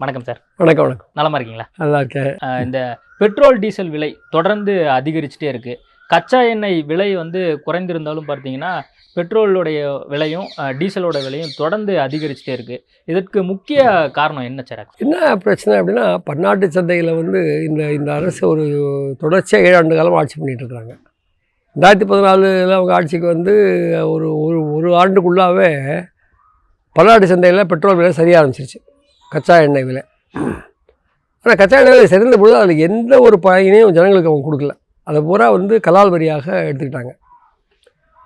வணக்கம் சார் வணக்கம் வணக்கம். நலமா இருக்கீங்களா? நல்லா இருக்கேன். இந்த பெட்ரோல் டீசல் விலை தொடர்ந்து அதிகரிச்சுட்டே இருக்கு. கச்சா எண்ணெய் விலை வந்து குறைந்திருந்தாலும் பார்த்தீங்கன்னா பெட்ரோலுடைய விலையும் டீசலோட விலையும் தொடர்ந்து அதிகரிச்சுட்டே இருக்கு. இதற்கு முக்கிய காரணம் என்ன சார் என்ன பிரச்சனை அப்படின்னா பன்னாட்டு சந்தையில் வந்து இந்த இந்த அரசு ஒரு தொடர்ச்சியாக ஏழு ஆண்டு காலம் ஆட்சி பண்ணிட்டு இருக்கிறாங்க ரெண்டாயிரத்தி பதினாலில் அவங்க ஆட்சிக்கு வந்து ஒரு ஒரு ஒரு ஆண்டுக்குள்ளாவே பன்னாட்டு சந்தையில் பெட்ரோல் விலை சரிய ஆரம்பிச்சிருச்சு. கச்சா எண்ணெய் விலை. ஆனால் கச்சா எண்ணெய் விலை சிறந்த பொழுது அதில் எந்த ஒரு பயனையும் ஜனங்களுக்கு அவங்க கொடுக்கல. அதை பூரா வந்து கலால் வரியாக எடுத்துக்கிட்டாங்க.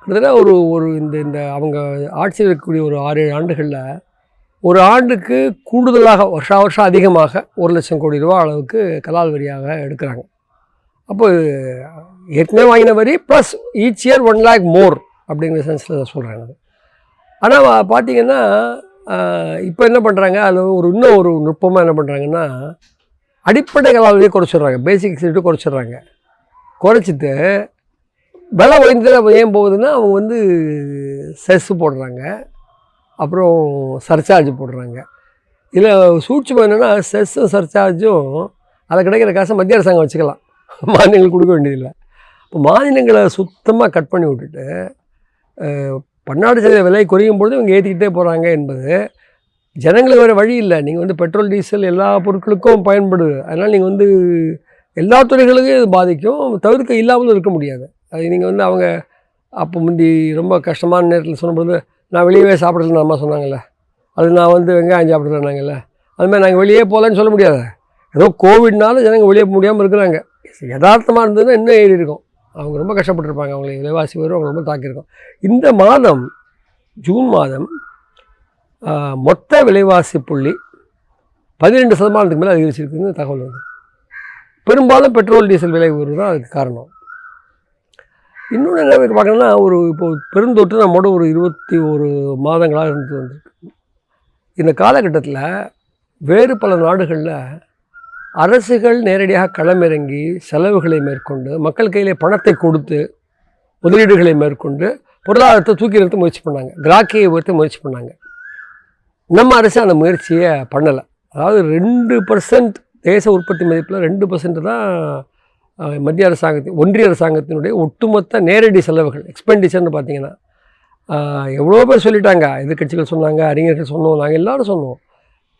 கிட்டத்தட்ட ஒரு ஒரு இந்த இந்த அவங்க ஆட்சியில் இருக்கக்கூடிய ஒரு ஆறு ஏழு ஆண்டுகளில் ஒரு ஆண்டுக்கு கூடுதலாக வருஷா வருஷம் அதிகமாக ஒரு லட்சம் கோடி ரூபா அளவுக்கு கலால் வரியாக எடுக்கிறாங்க. அப்போ ஏற்கனவே வாங்கின வரி plus each year one lakh more அப்படிங்கிற சென்ஸில் சொல்கிறாங்க ஆனால் பார்த்தீங்கன்னா இப்போ என்ன பண்ணுறாங்க அதில் ஒரு இன்னும் ஒரு நுட்பமாக என்ன பண்ணுறாங்கன்னா அடிப்படை கலால் குறைச்சிடுறாங்க. பேசிக் சீட்டு குறைச்சிடுறாங்க. குறைச்சிட்டு விலை உயர்ந்தது ஏன் போகுதுன்னா அவங்க வந்து செஸ் போடுறாங்க. அப்புறம் சர்சார்ஜ் போடுறாங்க. இதில் சூட்சம் என்னென்னா செஸ்ஸும் சர்சார்ஜும் அதில் கிடைக்கிற காசை மத்திய அரசாங்கம் வச்சுக்கலாம். மாநிலங்களுக்கு கொடுக்க வேண்டியதில்லை. இப்போ மாநிலங்களை சுத்தமாக கட் பண்ணி விட்டுட்டு பன்னாடு சந்தை விலை குறையும் பொழுது இவங்க ஏற்றிக்கிட்டே போகிறாங்க என்பது ஜனங்களுக்கு வேறு வழி இல்லை. நீங்கள் வந்து பெட்ரோல் டீசல் எல்லா பொருட்களுக்கும் பயன்படுது. அதனால் நீங்கள் வந்து எல்லா துறைகளுக்கும் இது பாதிக்கும். தவிர்க்க இல்லாமலும் இருக்க முடியாது. அது நீங்கள் வந்து அவங்க அப்போ முந்தி ரொம்ப கஷ்டமான நேரத்தில் சொன்னபோது நான் வெளியவே சாப்பிடலன்னு அம்மா சொன்னாங்கல்ல. அது நான் வந்து வெங்காயம் சாப்பிட்றேன்னாங்கல்ல அதுமாதிரி நாங்கள் வெளியே போகலன்னு சொல்ல முடியாது. ஏதோ கோவிட்னால ஜனங்கள் வெளியே போக முடியாமல் இருக்கிறாங்க. யதார்த்தமாக இருந்ததுன்னா இன்னும் ஏறி இருக்கும். அவங்க ரொம்ப கஷ்டப்பட்டிருப்பாங்க. அவங்களை விலைவாசி வரும் அவங்க ரொம்ப தாக்கியிருக்கும். இந்த மாதம் ஜூன் மாதம் மொத்த விலைவாசி புள்ளி பதினெண்டு சதமானத்துக்கு மேலே அதிகரிச்சிருக்குன்னு தகவல் வந்து பெரும்பாலும் பெட்ரோல் டீசல் விலை உயர்வு தான் அதுக்கு காரணம். இன்னொன்று என்ன பார்க்கணும்னா ஒரு இப்போ பெருந்தொற்று நம்மோட ஒரு இருபத்தி ஒரு மாதங்களாக இருந்து வந்திருக்கு. இந்த காலகட்டத்தில் வேறு பல நாடுகளில் அரசுகள் நேரடியாக களமிறங்கி செலவுகளை மேற்கொண்டு மக்கள் கையிலே பணத்தை கொடுத்து முதலீடுகளை மேற்கொண்டு பொருளாதாரத்தை தூக்கி நிறுத்த முயற்சி பண்ணாங்க. கிராக்கியை உயர்த்த முயற்சி பண்ணாங்க. நம்ம அரசு அந்த முயற்சியை பண்ணலை. அதாவது ரெண்டு பர்சன்ட் தேச உற்பத்தி மதிப்பில் ரெண்டு பர்சன்ட் தான் மத்திய அரசாங்கத்தின் ஒன்றிய அரசாங்கத்தினுடைய ஒட்டுமொத்த நேரடி செலவுகள் எக்ஸ்பெண்டிச்சர்னு பார்த்தீங்கன்னா எவ்வளோ பேர் சொல்லிட்டாங்க. எதிர்க்கட்சிகள் சொன்னாங்க அறிஞர்கள் சொன்னோம் நாங்கள் எல்லாரும் சொன்னோம்.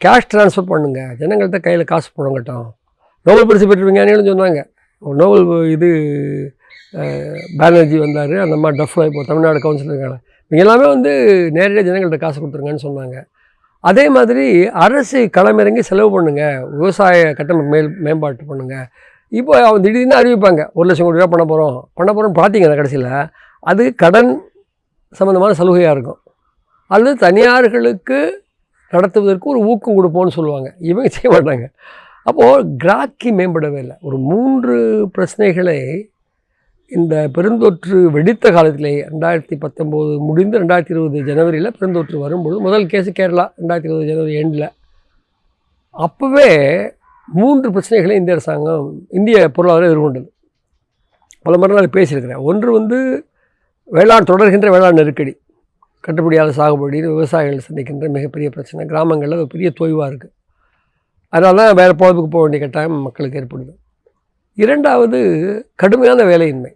கேஷ் ட்ரான்ஸ்ஃபர் பண்ணுங்க. ஜனங்கள்கிட்ட கையில் காசு போடங்கட்டும் நோபல் பரிசு பெற்றுருவீங்கன்னு சொன்னாங்க. நோபல் இது பானர்ஜி வந்தார். அந்த மாதிரி டஃப்ல இப்போ தமிழ்நாடு கவுன்சில் இருக்காங்க. இவங்க எல்லாமே வந்து நேரடியாக ஜனங்கள்கிட்ட காசு கொடுத்துருங்கன்னு சொன்னாங்க. அதே மாதிரி அரசு களமிறங்கி செலவு பண்ணுங்க. விவசாய கட்டமைப்பு மேல் மேம்பாட்டு பண்ணுங்கள் இப்போ அவன் திடீர்னு அறிவிப்பாங்க. ஒரு லட்சம் கோடி ரூபா பண்ண போகிறோம் பண்ண போகிறோம்னு பார்த்தீங்கன்னா கடைசியில். அது கடன் சம்மந்தமான சலுகையாக இருக்கும். அல்லது தனியார்களுக்கு நடத்துவதற்கு ஒரு ஊக்கம் கொடுப்போம்னு சொல்லுவாங்க. இவங்க செய்ய மாட்டாங்க. அப்போது கிராக்கி மேம்படவே இல்லை. ஒரு மூன்று பிரச்சனைகளை இந்த பெருந்தொற்று வெடித்த காலத்திலே ரெண்டாயிரத்தி பத்தொம்போது முடிந்து ரெண்டாயிரத்தி இருபது ஜனவரியில் பெருந்தொற்று வரும்பொழுது முதல் கேஸு கேரளா ரெண்டாயிரத்தி இருபது ஜனவரி எண்டில் அப்போவே மூன்று பிரச்சனைகளை இந்திய அரசாங்கம் இந்திய பொருளாதாரம் எதிர்கொண்டது. பல முறை நான் பேசியிருக்கிறேன். ஒன்று வந்து வேளாண் தொடர்கின்ற வேளாண் நெருக்கடி. கட்டுப்படியால் சாகுபடி விவசாயிகள் சந்திக்கின்ற மிகப்பெரிய பிரச்சனை. கிராமங்களில் அது பெரிய தொய்வாக இருக்குது அதனால தான் வேறு பொழப்புக்கு போக வேண்டிய கட்டாயம் மக்களுக்கு ஏற்படுது. இரண்டாவது கடுமையான வேலையின்மை.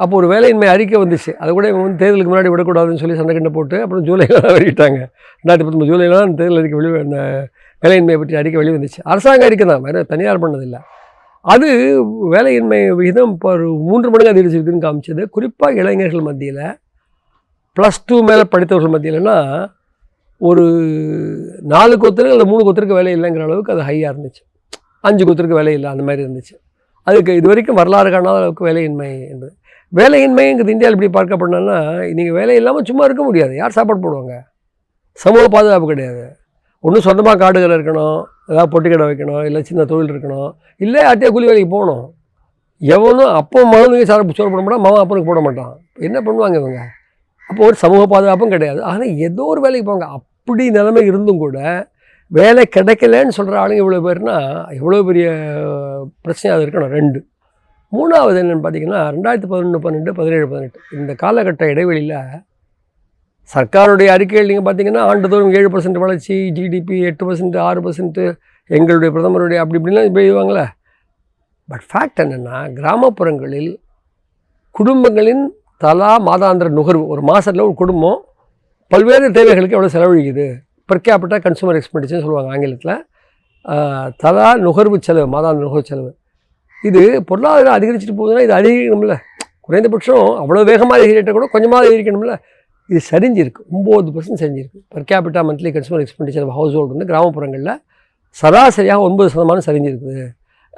அப்போ ஒரு வேலையின்மை அறிக்கை வந்துச்சு. அது கூட இவங்க வந்து தேர்தலுக்கு முன்னாடி விடக்கூடாதுன்னு சொல்லி சண்டை கண்டை போட்டு அப்புறம் ஜூலையில் வெளியிட்டாங்க. ரெண்டாயிரத்தி பத்தொம்பது ஜூலைலாம் அந்த தேர்தல் அறிக்கை வெளி அந்த வேலையின்மையை பற்றி அறிக்கை வெளி வந்துச்சு அரசாங்க அறிக்கை தான் வேறு தனியார் பண்ணதில்லை. அது வேலையின்மை விகிதம் இப்போ ஒரு மூன்று மடங்கு அதிகரிச்சிருக்குன்னு காமிச்சது. குறிப்பாக இளைஞர்கள் மத்தியில் ப்ளஸ் டூ மேலே படித்தவர்கள் மத்தியிலன்னா ஒரு நாலு கொத்தருக்கு இல்லை மூணு கொத்தருக்கு வேலை இல்லைங்கிற அளவுக்கு அது ஹையாக இருந்துச்சு. அஞ்சு கொத்தருக்கு வேலை இல்லை அந்த மாதிரி இருந்துச்சு. அதுக்கு இது வரைக்கும் வரலாறு காணாத அளவுக்கு வேலையின்மை என்பது. வேலையின்மைங்கிறது இந்தியாவில் இப்படி பார்க்கப்படணும்னா நீங்கள் வேலை இல்லாமல் சும்மா இருக்க முடியாது. யார் சாப்பாடு போடுவாங்க? சமூக பாதுகாப்பு கிடையாது. ஒன்றும் சொந்தமாக காடுகள் இருக்கணும் ஏதாவது பொட்டி கடை வைக்கணும் இல்லை சின்ன தொழில் இருக்கணும். இல்லை யார்ட்டையா கூலி வேலைக்கு போகணும். எவனும் அப்போ மகனுக்கு சார் சோறு போட மாட்டான் மகன் அப்பனுக்கு போட மாட்டான். என்ன பண்ணுவாங்க இவங்க? அப்போ ஒரு சமூக பாதுகாப்பும் கிடையாது. ஆனால் ஏதோ ஒரு வேலைக்கு போவாங்க. அப்படி நிலைமை இருந்தும் கூட வேலை கிடைக்கலன்னு சொல்கிற ஆளுங்க இவ்வளோ பேர்னா எவ்வளோ பெரிய பிரச்சனையாக அது இருக்கணும். ரெண்டு. மூணாவது என்னென்னு பார்த்தீங்கன்னா ரெண்டாயிரத்தி பதினொன்று பன்னெண்டு பதினேழு பதினெட்டு. இந்த காலகட்ட இடைவெளியில் சர்க்காருடைய அறிக்கையில் நீங்கள் பார்த்தீங்கன்னா ஆண்டுதோறும் ஏழு பர்சன்ட் வளர்ச்சி ஜிடிபி எட்டு பர்சன்ட் ஆறு பர்சன்ட்டு எங்களுடைய பிரதமருடைய அப்படி இப்படிலாம் எழுதுவாங்களே பட் ஃபேக்ட் என்னென்னா கிராமப்புறங்களில் குடும்பங்களின் தலா மாதாந்திர நுகர்வு. ஒரு மாதத்தில் ஒரு குடும்பம் பல்வேறு தேவைகளுக்கு எவ்வளோ செலவழிக்குது? பெர் கேபிட்டா கன்சூமர் எக்ஸ்பெண்டிச்சர்னு சொல்லுவாங்க ஆங்கிலத்தில். தலா நுகர்வு செலவு மாதாந்திர நுகர்வு செலவு. இது பொருளாதாரம் அதிகரிச்சுட்டு போகுதுன்னா இது அதிகரிக்கணும்ல. குறைந்தபட்சம் அவ்வளோ வேகமாக அதிகரிட்டால் கூட கொஞ்சமாக அதிகரிக்கணும்ல. இது சரிஞ்சிருக்கு. ஒம்பது percent சரிஞ்சிருக்கு. Per capita monthly consumer expenditure household வந்து கிராமப்புறங்களில் சராசரியாக ஒன்பது சதமானம் சரிஞ்சிருக்குது.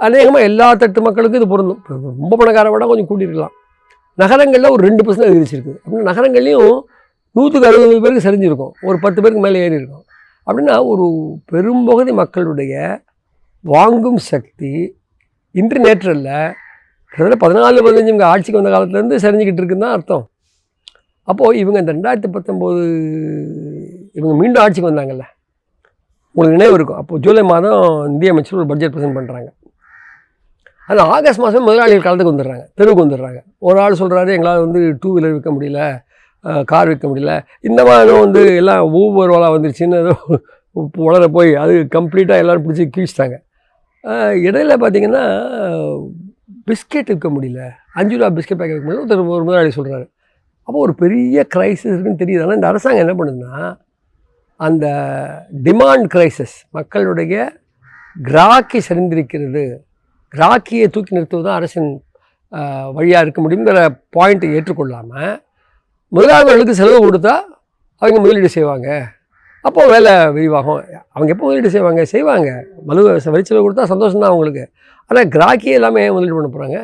அநேகமாக எல்லா தட்டு மக்களுக்கும் இது பொருந்தும். ரொம்ப பணக்கார விட கொஞ்சம் கூட்டியிருக்கலாம் நகரங்களில் ஒரு ரெண்டு பர்சன்ட் அதிகரிச்சிருக்கு அப்படின்னா நகரங்கள்லேயும் நூற்றுக்கு அறுபது பேருக்கு சரிஞ்சிருக்கும். ஒரு பத்து பேருக்கு மேலே ஏறி இருக்கும். அப்படின்னா ஒரு பெரும்பகுதி மக்களுடைய வாங்கும் சக்தி இன்று நேற்றல்ல கிட்டத்தட்ட பதினாலு பதினஞ்சு இவங்க ஆட்சிக்கு வந்த காலத்துலேருந்து சரிஞ்சுக்கிட்டு இருக்குன்னு தான் அர்த்தம். அப்போது இவங்க இந்த ரெண்டாயிரத்தி பத்தொம்போது இவங்க மீண்டும் ஆட்சிக்கு வந்தாங்கல்ல. உங்களுக்கு நினைவு இருக்கும். அப்போது ஜூலை மாதம் இந்திய அமைச்சர் ஒரு பட்ஜெட் ப்ரெசென்ட் பண்ணுறாங்க அது ஆகஸ்ட் மாதம் முதலாளிகள் கலந்துக்கு வந்துடுறாங்க தெருவுக்கு வந்துடுறாங்க. ஒரு ஆள் சொல்கிறாரு எங்களால் வந்து டூ வீலர் விற்க முடியல கார் விற்க முடியல. இந்த மாதிரி வந்து எல்லாம் ஊபர் ஓலா வந்துருச்சுன்னு ஏதோ உலர போய் அது கம்ப்ளீட்டாக எல்லோரும் பிடிச்சி கீழ்ச்சிட்டாங்க. இடையில பார்த்தீங்கன்னா பிஸ்கெட் விற்க முடியல. அஞ்சு ரூபா பிஸ்கெட் பேக்கெட் விற்க முடியல. ஒருத்தர் ஒரு முதலாளி சொல்கிறாரு அப்போ ஒரு பெரிய கிரைசிஸ் இருக்குன்னு தெரியுது. ஆனால் இந்த அரசாங்கம் என்ன பண்ணுதுன்னா அந்த டிமாண்ட் கிரைசிஸ் மக்களுடைய கிராக்கி சரிந்திருக்கிறது. ராக்கியை தூக்கி நிறுத்துவது தான் அரசின் வழியாக இருக்க முடியுங்கிற பாயிண்ட்டை ஏற்றுக்கொள்ளாமல் முதலாளர்களுக்கு செலவு கொடுத்தா அவங்க முதலீடு செய்வாங்க. அப்போது வேலை விரிவாகும். அவங்க எப்போ முதலீடு செய்வாங்க? செய்வாங்க. மது வரிச்செலவு கொடுத்தா சந்தோஷம்தான் அவங்களுக்கு. ஆனால் கிராக்கியே எல்லாமே முதலீடு பண்ண போகிறாங்க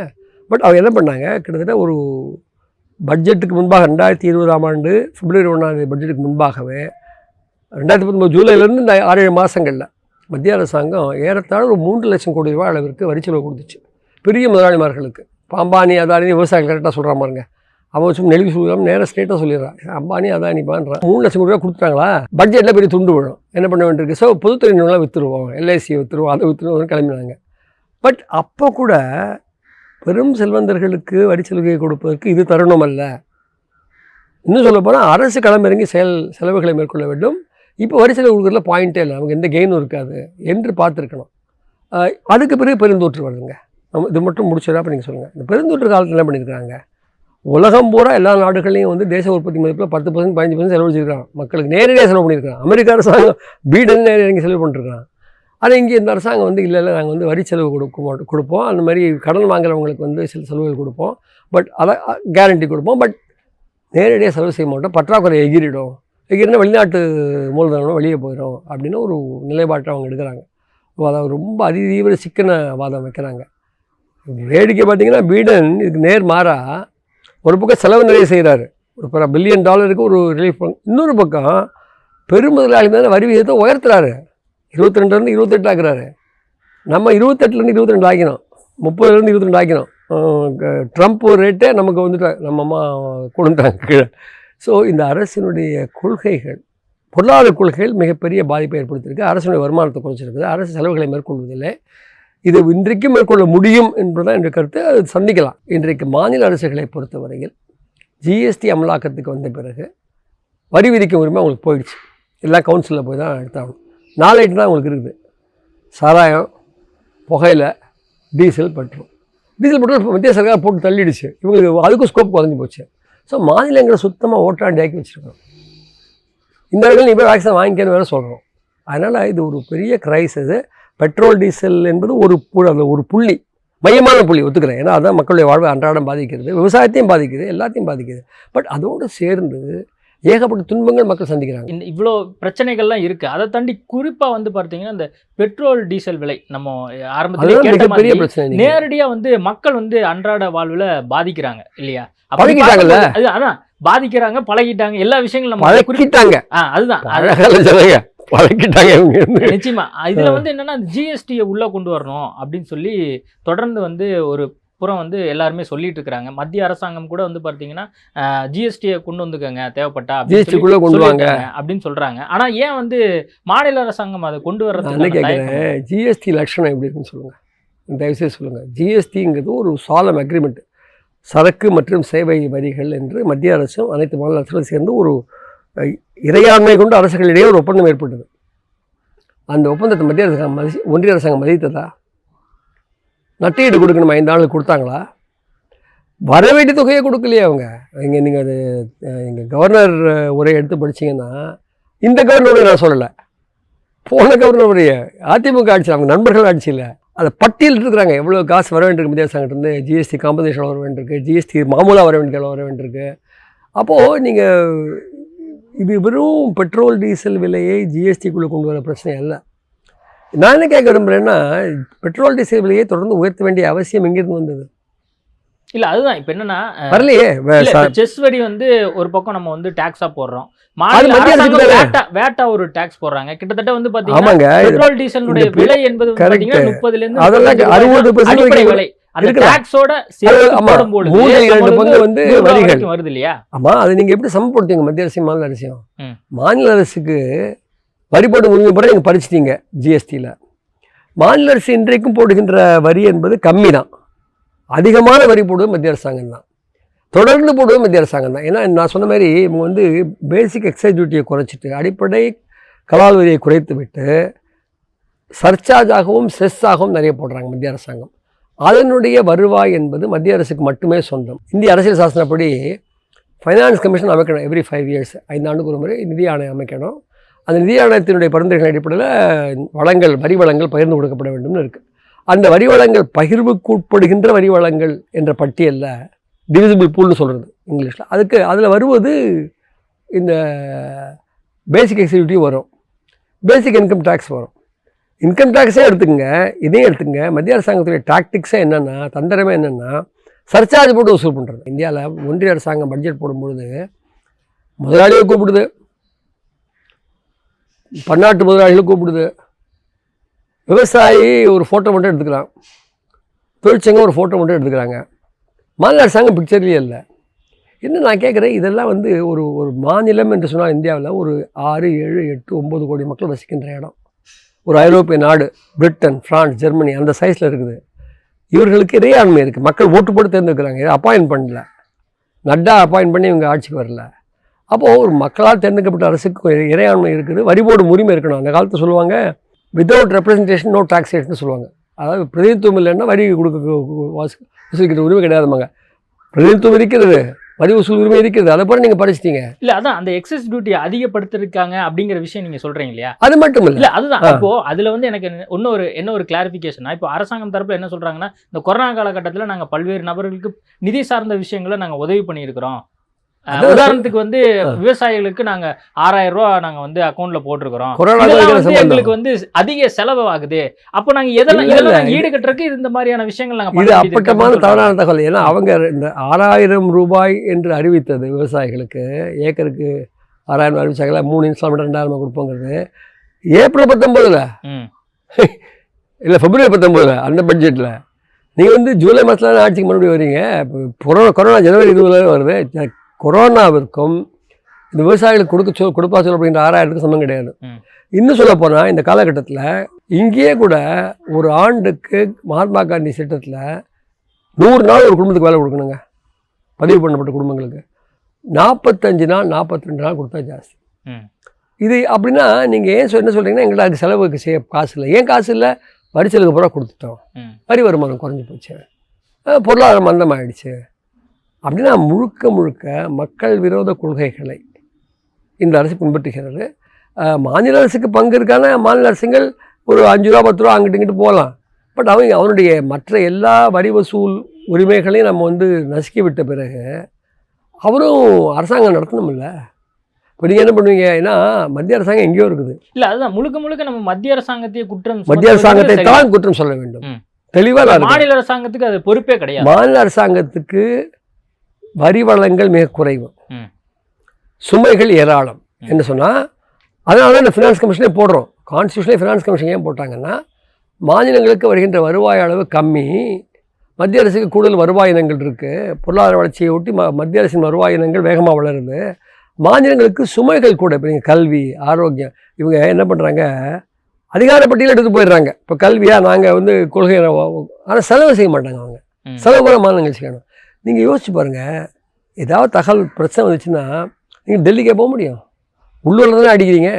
பட் அவங்க என்ன பண்ணாங்க? கிட்டத்தட்ட ஒரு பட்ஜெட்டுக்கு முன்பாக ரெண்டாயிரத்தி இருபதாம் ஆண்டு பிப்ரவரி ஒன்றாம் பட்ஜெட்டுக்கு முன்பாகவே ரெண்டாயிரத்தி பத்தொம்பது ஜூலைலேருந்து இந்த ஆறு ஏழு மாதங்களில் மத்திய அரசாங்கம் ஏறத்தாழ ஒரு மூன்று லட்சம் கோடி ரூபாய் அளவிற்கு வரிச்செலவு கொடுத்துச்சு. பெரிய முதலாளிமார்களுக்கு. இப்போ அம்பானி அதானி விவசாயிகள் கரெக்டாக சொல்கிறா பாருங்க. அவன் சும்மா நெளிவு சொல்லிடாம நேராக ஸ்ட்ரெயிட்டாக சொல்லிடுறான் அம்பானி அதானி பண்ணுறான் மூணு லட்சம் கோடி ரூபா கொடுத்துட்டாங்களா? பட்ஜெட்டில் பெரிய துண்டு விழும். என்ன பண்ண வேண்டியிருக்கு? ஸோ பொதுத்துறை நிறுவனம் விற்றுருவோம் எல்ஐசி விற்றுருவோம் அதை விற்றுருவோம் கிளம்பினாங்க பட் அப்போ கூட பெரும் செல்வந்தர்களுக்கு வரிச்சலுகை கொடுப்பதற்கு இது தருணம் அல்ல. இன்னும் சொல்ல போனால் அரசு களமிறங்கி செயல் செலவுகளை மேற்கொள்ள வேண்டும். இப்போ வரி செலவு கொடுக்குறதுல பாயிண்ட்டே இல்லை. நமக்கு எந்த கெயினும் இருக்காது என்று பார்த்துருக்கணும். அதுக்கு பிறகு பெருந்தொற்று வருதுங்க. நம்ம இது மட்டும் முடிச்சிடா அப்போ நீங்கள் சொல்லுங்கள் இந்த பெருந்தொற்று காலத்தில் என்ன பண்ணியிருக்காங்க உலகம் பூரா எல்லா நாடுகளையும் வந்து தேச உற்பத்தி மதிப்பில் பத்து பர்சன்ட் பதினஞ்சு பர்சன்ட் செலவழிச்சிருக்கான் மக்களுக்கு நேரடியாக செலவு பண்ணியிருக்கான் அமெரிக்க அரசாங்கம் பீடன் இங்கே செலவு பண்ணிருக்கான் ஆனால் இங்கே இந்த அரசாங்கம் வந்து இல்லை இல்லை நாங்கள் வந்து வரி செலவு கொடுக்க கொடுப்போம். அந்த மாதிரி கடன் வாங்குறவங்களுக்கு வந்து சில செலவுகள் கொடுப்போம். பட் அதை கேரண்டி கொடுப்போம். பட் நேரடியாக செலவு செய்ய மாட்டோம். பற்றாக்குறை எகிரிடும். எகிரினா வெளிநாட்டு மூலதனம் வெளியே போயிடும் அப்படின்னு ஒரு நிலைப்பாட்டை அவங்க எடுக்கிறாங்க. அதாவது ரொம்ப அதிதீவிர சிக்கன வாதம் வைக்கிறாங்க. வேடிக்கை பார்த்தீங்கன்னா பீடன் இதுக்கு நேர் மாறா ஒரு பக்கம் செலவு நிறைய செய்கிறாரு. ஒரு பில்லியன் டாலருக்கு ஒரு ரிலீஃப் இன்னொரு பக்கம் பெருமுதலாளி மேலே வரி விகிதத்தை உயர்த்துறாரு. இருபத்தி ரெண்டுலேருந்து இருபத்தெட்டு ஆக்குறாரு. நம்ம இருபத்தெட்டுலேருந்து இருபத்தி ரெண்டு ஆக்கினோம். முப்பதுலேருந்து இருபத்தி ரெண்டு ஆக்கினோம். ட்ரம்ப் ரேட்டே நமக்கு வந்துட்டு நம்ம அம்மா கொடுத்தாங்க கீழே. ஸோ இந்த அரசினுடைய கொள்கைகள் பொருளாதார கொள்கைகள் மிகப்பெரிய பாதிப்பை ஏற்படுத்தியிருக்கு. அரசினுடைய வருமானத்தை குறைச்சிருக்குது. அரசு செலவுகளை மேற்கொள்வதில்லை. இது இன்றைக்கும் மேற்கொள்ள முடியும் என்பதுதான் என்ற கருத்து அது சந்திக்கலாம். இன்றைக்கு மாநில அரசுகளை பொறுத்தவரையில் ஜிஎஸ்டி அமலாக்கத்துக்கு வந்த பிறகு வரி விதிக்கும் உரிமை அவங்களுக்கு போயிடுச்சு. எல்லாம் கவுன்சிலில் போய் தான் எடுத்தாகணும். நாளைக்கு தான் அவங்களுக்கு இருக்குது. சாராயம் புகையில டீசல் பெட்ரோல். டீசல் பெட்ரோல் மத்திய சர்க்கார் போட்டு தள்ளிடுச்சு. இவங்களுக்கு அதுக்கும் ஸ்கோப் குறைஞ்சி போச்சு. ஸோ மாநிலங்களை சுத்தமாக ஓட்டாண்டி ஆக்கி வச்சுருக்கோம் இந்த இடத்துல நீ போய் வேக்சின் வாங்கிக்கன்னு வேறு சொல்கிறோம் அதனால் இது ஒரு பெரிய கிரைசிஸ் பெட்ரோல் டீசல் என்பது ஒரு பு- அந்த ஒரு புள்ளி மையமான புள்ளி ஒத்துக்கிறேன். ஏன்னா அதான் மக்களுடைய வாழ்வை அன்றாடம் பாதிக்கிறது விவசாயத்தையும் பாதிக்குது எல்லாத்தையும் பாதிக்குது. பட் அதோடு சேர்ந்து ஏகப்பட்ட துன்பங்கள் மக்கள் சந்திக்கிறாங்க. இந்த இவ்வளோ பிரச்சனைகள்லாம் இருக்கு. அதை தாண்டி குறிப்பா வந்து பார்த்தீங்கன்னா இந்த பெட்ரோல் டீசல் விலை நம்ம ஆரம்பத்திலே கேட்ட மிகப்பெரிய மாதிரி பிரச்சனை இன்னைக்கு. நேரடியா வந்து மக்கள் வந்து அன்றாட வாழ்வுல பாதிக்கிறாங்க இல்லையா? பழகிட்டாங்கல்ல? அது அதான் பாதிக்கிறாங்க பழகிட்டாங்க எல்லா விஷயங்களும் நம்ம ஆ, அதுதான். பழக்கிட்டாங்க நிச்சயமா. இதுல வந்து என்னன்னா ஜிஎஸ்டியை உள்ள கொண்டு வரணும் அப்படின்னு சொல்லி தொடர்ந்து வந்து ஒரு புறம் வந்து எல்லாருமே சொல்லிட்டு இருக்காங்க மத்திய அரசாங்கம் கூட வந்து பார்த்தீங்கன்னா ஜிஎஸ்டியை கொண்டு வந்துக்கங்க தேவைப்பட்டா அப்படின்னு GST சொல்லி குள்ள கொண்டு வாங்க. அப்படின்னு சொல்றாங்க. ஆனா ஏன் வந்து மாநில அரசாங்கம் அதை கொண்டு வர்றதுக்கு கேட்குறேன் ஜிஎஸ்டி லட்சணம் எப்படி இருக்குன்னு சொல்லுங்கள் தயவுசெய்து சொல்லுங்கள் ஜிஎஸ்டிங்கிறது ஒரு சாலம் அக்ரிமெண்ட் சரக்கு மற்றும் சேவை வரிகள் என்று மத்திய அரசும் அனைத்து மாநில அரசுகளும் சேர்ந்து ஒரு இறையாண்மை கொண்டு அரசுகளிடையே ஒரு ஒப்பந்தம் ஏற்பட்டது. அந்த ஒப்பந்தத்தை மத்திய அரசாங்கம் மதி ஒன்றிய அரசாங்கம் மதித்ததா? நட்டீடு கொடுக்கணும்? ஐந்து நாள் கொடுத்தாங்களா? வர வேண்டிய தொகையை கொடுக்கலையே அவங்க. இங்கே நீங்கள் அது எங்கள் கவர்னர் உரையை எடுத்து படிச்சிங்கன்னா இந்த கவர்னர் நான் சொல்லலை. போன கவர்னர் உரையை அதிமுக ஆட்சி அவங்க நண்பர்கள் ஆட்சியில் அதை பட்டியல் இருக்கிறாங்க எவ்வளோ காசு வர வேண்டியிருக்கு மத்திய அரசாங்கத்திலேருந்து ஜிஎஸ்டி காம்பன்சேஷன் வர வேண்டியிருக்கு. ஜிஎஸ்டி மாமூலாக வர வேண்டிய வர வேண்டியிருக்கு. அப்போது நீங்கள் இது வெறும் பெட்ரோல் டீசல் விலையை ஜிஎஸ்டிக்குள்ளே கொண்டு வர பிரச்சனை இல்லை நான் என்ன கேட்க விரும்புகிறேன்னா பெட்ரோல் டீசல் விலையை தொடர்ந்து உயர்த்த வேண்டிய அவசியம் எங்கிருந்து வந்தது? இல்ல அதுதான். இப்ப என்னன்னா வரலையே. செஸ் வரி வந்து ஒரு பக்கம் நம்ம வந்து டாக்ஸா போடுறோம்? வேட்டா வேட்டா ஒரு டாக்ஸ் போடுறாங்க. கிட்டத்தட்ட வந்து இது பெட்ரோல் டீசலுடைய விலை என்பது வந்து correct. பாத்தீங்கன்னா முப்பதுல இருந்து அதெல்லாம் 35 அறுபது அடிப்படை விலை. அந்த. டாக்ஸோட ஆமா, பங்கு வந்து வரிகள். வருது இல்லையா? ஆமாம் அதை நீங்கள் எப்படி சமப்படுத்துவீங்க மத்திய அரசையும் மாநில அரசையும். மாநில அரசுக்கு வரி போட்டு உரிமை போட நீங்கள் பறிச்சிட்டீங்க ஜிஎஸ்டியில் மாநில அரசு இன்றைக்கும் போடுகின்ற வரி என்பது கம்மி தான் அதிகமான வரி போடுவது மத்திய அரசாங்கம் தான். தொடர்ந்து போடுவது மத்திய அரசாங்கம் தான். ஏன்னா நான் சொன்ன மாதிரி இவங்க வந்து பேசிக் எக்ஸைஸ் டியூட்டியை குறைச்சிட்டு அடிப்படை கலால் வரியை குறைத்து விட்டு சர்ச்சார்ஜாகவும் செஸ்ஸாகவும் நிறைய போடுறாங்க மத்திய அரசாங்கம். அதனுடைய வருவாய் என்பது மத்திய அரசுக்கு மட்டுமே சொந்தம். இந்திய அரசியல் சாசனப்படி ஃபைனான்ஸ் கமிஷன் அமைக்கணும். எவ்ரி ஃபைவ் இயர்ஸ் ஐந்து ஆண்டுக்கு ஒரு முறை நிதி ஆணையம் அமைக்கணும். அந்த நிதி ஆணையத்தினுடைய பரிந்துரைகள் அடிப்படையில் வளங்கள் வரி வளங்கள் பகிர்ந்து கொடுக்கப்பட வேண்டும்னு இருக்குது அந்த வரி வளங்கள் பகிர்வுக்கு உட்படுகின்ற வரி வளங்கள் என்ற பட்டியலில் டிவிசிபிள் பூல்னு சொல்கிறது இங்கிலீஷில். அதுக்கு அதில் வருவது இந்த பேசிக் எக்ஸிக்யூட்டிவ் வரும். பேசிக் இன்கம் டேக்ஸ் வரும். இன்கம் டேக்ஸே எடுத்துக்கங்க இதையும் எடுத்துங்க மத்திய அரசாங்கத்துடைய டாக்டிக்ஸே என்னென்னா தந்திரமே என்னென்னா சர்ச்சார்ஜ் போட்டு வசூல் பண்ணுறது இந்தியாவில் ஒன்றிய அரசாங்கம் பட்ஜெட் போடும்பொழுது முதலாளியை கூப்பிடுது. பன்னாட்டு முதலாளிகளை கூப்பிடுது. விவசாயி ஒரு ஃபோட்டோ மட்டும் எடுத்துக்கிறான். தொழிற்சங்கம் ஒரு ஃபோட்டோ மட்டும் எடுத்துக்கிறாங்க. மாநில அரசாங்கம் பிக்சர்லேயே இல்லை. என்ன நான் கேட்குறேன் இதெல்லாம் வந்து ஒரு ஒரு மாநிலம் என்று சொன்னால் இந்தியாவில் ஒரு ஆறு ஏழு எட்டு ஒம்பது கோடி மக்கள் வசிக்கின்ற இடம். ஒரு ஐரோப்பிய நாடு பிரிட்டன் ஃப்ரான்ஸ் ஜெர்மனி அந்த சைஸில் இருக்குது. இவர்களுக்கு இறையாண்மை இருக்குது மக்கள் ஓட்டு போட்டு தேர்ந்தெடுக்கிறாங்க. இதை அப்பாயின்ட் பண்ணல. நட்டா அப்பாயின்ட் பண்ணி இவங்க ஆட்சிக்கு வரல. அப்போது ஒரு மக்களால் தேர்ந்தெடுக்கப்பட்ட அரசுக்கு இறையாண்மை இருக்குது வரி போடும் உரிமை இருக்கணும். அந்த காலத்தில் சொல்லுவாங்க வித்தவுட் ரெப்ரசன்டேஷன் நோ டாக்ஸேஷன் சொல்லுவாங்க. அதாவது பிரதிநிதித்துவம் இல்லைன்னா வரி கொடுக்க வாசி- வசூலிக்கிற உரிமை கிடையாதுமாங்க பிரதிநிதித்துவம் இருக்கிறது வரி வசூல் உரிமை இருக்கிறது. அதை போல நீங்கள் படிச்சிட்டீங்க. இல்ல அதான் அந்த எக்ஸஸ் டியூட்டி அதிகப்படுத்திருக்காங்க அப்படிங்கிற விஷயம் நீங்க சொல்றீங்க இல்லையா? அது மட்டும் இல்லை. இல்ல அதுதான். இப்போ அதுல வந்து எனக்கு இன்னொரு என்ன ஒரு கிளாரிபிகேஷன் இப்போ அரசாங்கம் தரப்புல என்ன சொல்றாங்கன்னா இந்த கொரோனா காலகட்டத்துல நாங்க பல்வேறு நபர்களுக்கு நிதி சார்ந்த விஷயங்களை நாங்க உதவி பண்ணியிருக்கிறோம். உதாரணத்துக்கு வந்து. விவசாயிகளுக்கு நாங்க ஆறாயிரம் ரூபாய் நாங்க வந்து அக்கௌண்ட்ல போட்டிருக்கிறோம். வந்து எங்களுக்கு வந்து அதிக செலவு ஆகுது அப்போ நாங்க எதெல்லாம் இதெல்லாம் ஈடுகட்டுறதுக்கு இந்த மாதிரியான விஷயங்கள் நாங்க இது அப்பட்டமான தவறான தகவல். ஏன்னா அவங்க இந்த ஆறாயிரம் ரூபாய் என்று அறிவித்தது விவசாயிகளுக்கு. ஏக்கருக்கு ஆறாயிரம் அறிவிச்சாங்களா மூணு இன்ஸ்டால்மெண்ட் ரெண்டாயிரம் கொடுப்போங்கிறது. ஏப்ரல். ம். இல்லை பிப்ரவரி பத்தொம்போதில் அந்த பட்ஜெட்டில் நீங்கள் வந்து ஜூலை மாதத்தில் ஆட்சிக்கு மறுபடியும் வரீங்க. இப்போ கொரோனா கொரோனா ஜனவரி இருபதுல வருது. கொரோனாவிற்கும் இந்த விவசாயிகளுக்கு கொடுக்க சொல் கொடுப்பா சொல் அப்படின்ற ஆறாயிரத்துக்கு சமம் கிடையாது. இன்னும் சொல்ல போனால் இந்த காலகட்டத்தில் இங்கேயே கூட ஒரு ஆண்டுக்கு மகாத்மா காந்தி திட்டத்தில் நூறு நாள் ஒரு குடும்பத்துக்கு வேலை கொடுக்கணுங்க. பதிவு பண்ணப்பட்ட குடும்பங்களுக்கு. நாற்பத்தஞ்சு நாள் நாற்பத்தி ரெண்டு நாள் கொடுத்தா ஜாஸ்தி. இது அப்படின்னா நீங்கள் ஏன் என்ன சொல்கிறீங்கன்னா எங்கள்ட்ட அதுக்கு செலவுக்கு செய்ய காசு இல்லை. ஏன் காசு இல்லை? வரி செலவுக்கு பூரா கொடுத்துட்டோம். வரி வருமானம் குறைஞ்சி போச்சு. பொருளாதாரம் மந்தமாயிடுச்சு. அப்படின்னா முழுக்க முழுக்க மக்கள் விரோத கொள்கைகளை இந்த அரசு பின்பற்றுகிறது. மாநில அரசுக்கு பங்கு இருக்கான மாநில அரசுகள் ஒரு அஞ்சு ரூபா பத்து ரூபா அங்கிட்டு இங்கிட்டு போகலாம். பட் அவங்க அவனுடைய மற்ற எல்லா வரி வசூல் உரிமைகளையும் நம்ம வந்து நசுக்கி விட்ட பிறகு அவரும் அரசாங்கம் நடத்தணும் இல்லை இப்போ நீங்கள் என்ன பண்ணுவீங்க? ஏன்னா மத்திய அரசாங்கம் எங்கேயோ இருக்குது. இல்ல அதுதான். முழுக்க முழுக்க நம்ம மத்திய அரசாங்கத்தையே குற்றம் மத்திய அரசாங்கத்தை. தான் குற்றம் சொல்ல வேண்டும். தெளிவாக. மாநில அரசாங்கத்துக்கு அது பொறுப்பே கிடையாது. மாநில அரசாங்கத்துக்கு வரி வளங்கள் மிக குறைவு. சுமைகள் ஏராளம். என்ன சொன்னால் அதனால தான் இந்த ஃபினான்ஸ் கமிஷனே போடுறோம். கான்ஸ்டியூஷனே ஃபினான்ஸ் கமிஷன் ஏன் போட்டாங்கன்னா மாநிலங்களுக்கு வருகின்ற வருவாய் அளவு கம்மி மத்திய அரசுக்கு கூடுதல் வருவாய் இனங்கள் இருக்குது பொருளாதார வளர்ச்சியை ஒட்டி ம மத்திய அரசின் வருவாய் இனங்கள் வேகமாக வளருது. மாநிலங்களுக்கு சுமைகள் கூட இப்போ நீங்கள் கல்வி ஆரோக்கியம் இவங்க என்ன பண்ணுறாங்க அதிகார பட்டியல் எடுத்து போயிடுறாங்க. இப்போ கல்வியாக நாங்கள் வந்து கொள்கை ஆனால் செலவு செய்ய மாட்டாங்க அவங்க. செலவு பண்ண மாநிலங்கள் செய்யணும். நீங்கள் யோசிச்சு பாருங்கள் ஏதாவது தகவல் பிரச்சனை வந்துச்சுன்னா நீங்கள் டெல்லிக்கே போக முடியும். உள்ளூரில் தானே அடிக்கிறீங்க?